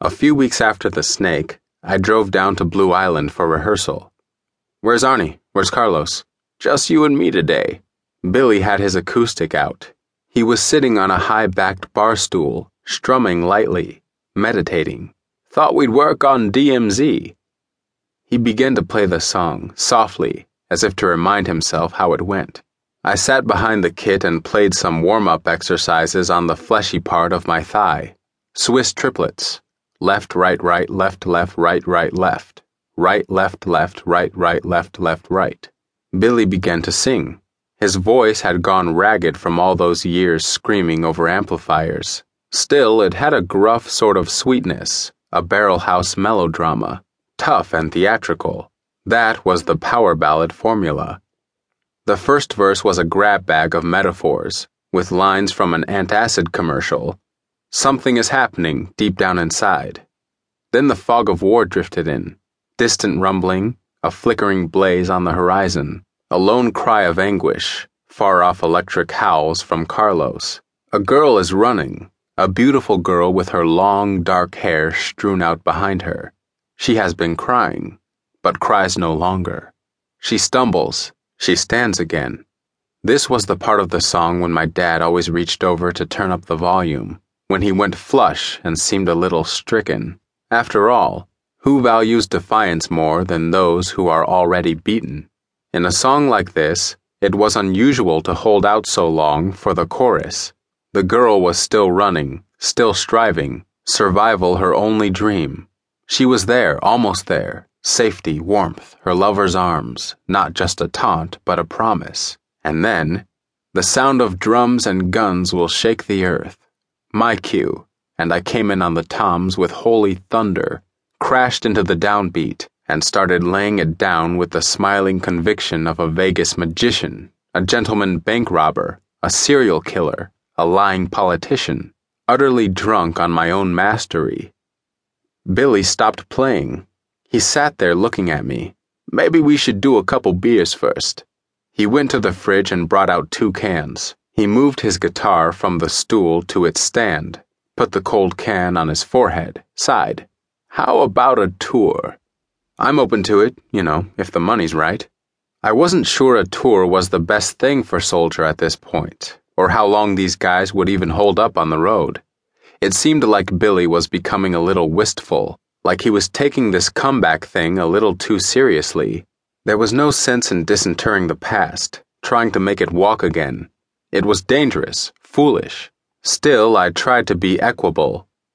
A few weeks after the snake, I drove down to Blue Island for rehearsal. Where's Arnie? Where's Carlos? Just you and me today. Billy had his acoustic out. He was sitting on a high backed bar stool, strumming lightly, meditating. Thought we'd work on DMZ. He began to play the song, softly, as if to remind himself how it went. I sat behind the kit and played some warm up exercises on the fleshy part of my thigh. Swiss triplets. Left, right, right, left, left, right, right, left. Right, left, left, right, right, left, left, right. Billy began to sing. His voice had gone ragged from all those years screaming over amplifiers. Still, it had a gruff sort of sweetness, a barrelhouse melodrama, tough and theatrical. That was the power ballad formula. The first verse was a grab bag of metaphors, with lines from an antacid commercial. Something is happening deep down inside. Then the fog of war drifted in, distant rumbling, a flickering blaze on the horizon, a lone cry of anguish, far off electric howls from Carlos. A girl is running, a beautiful girl with her long, dark hair strewn out behind her. She has been crying, but cries no longer. She stumbles she stands again. This was the part of the song when my dad always reached over to turn up the volume, when he went flush and seemed a little stricken. After all, who values defiance more than those who are already beaten? In a song like this, it was unusual to hold out so long for the chorus. The girl was still running, still striving, survival her only dream. She was there, almost there, Safety, warmth, her lover's arms, not just a taunt, but a promise. And then, the sound of drums and guns will shake the earth. My cue, and I came in on the toms with holy thunder, crashed into the downbeat, and started laying it down with the smiling conviction of a Vegas magician, a gentleman bank robber, a serial killer, a lying politician, utterly drunk on my own mastery. Billy stopped playing he sat there looking at me. Maybe we should do a couple beers first. He went to the fridge and brought out two cans. He moved his guitar from the stool to its stand, put the cold can on his forehead, sighed. How about a tour? I'm open to it, you know, if the money's right. I wasn't sure a tour was the best thing for Soldier at this point, or how long these guys would even hold up on the road. It seemed like Billy was becoming a little wistful like he was taking this comeback thing a little too seriously. There was no sense in disinterring the past, trying to make it walk again. It was dangerous, foolish. Still, I tried to be equable,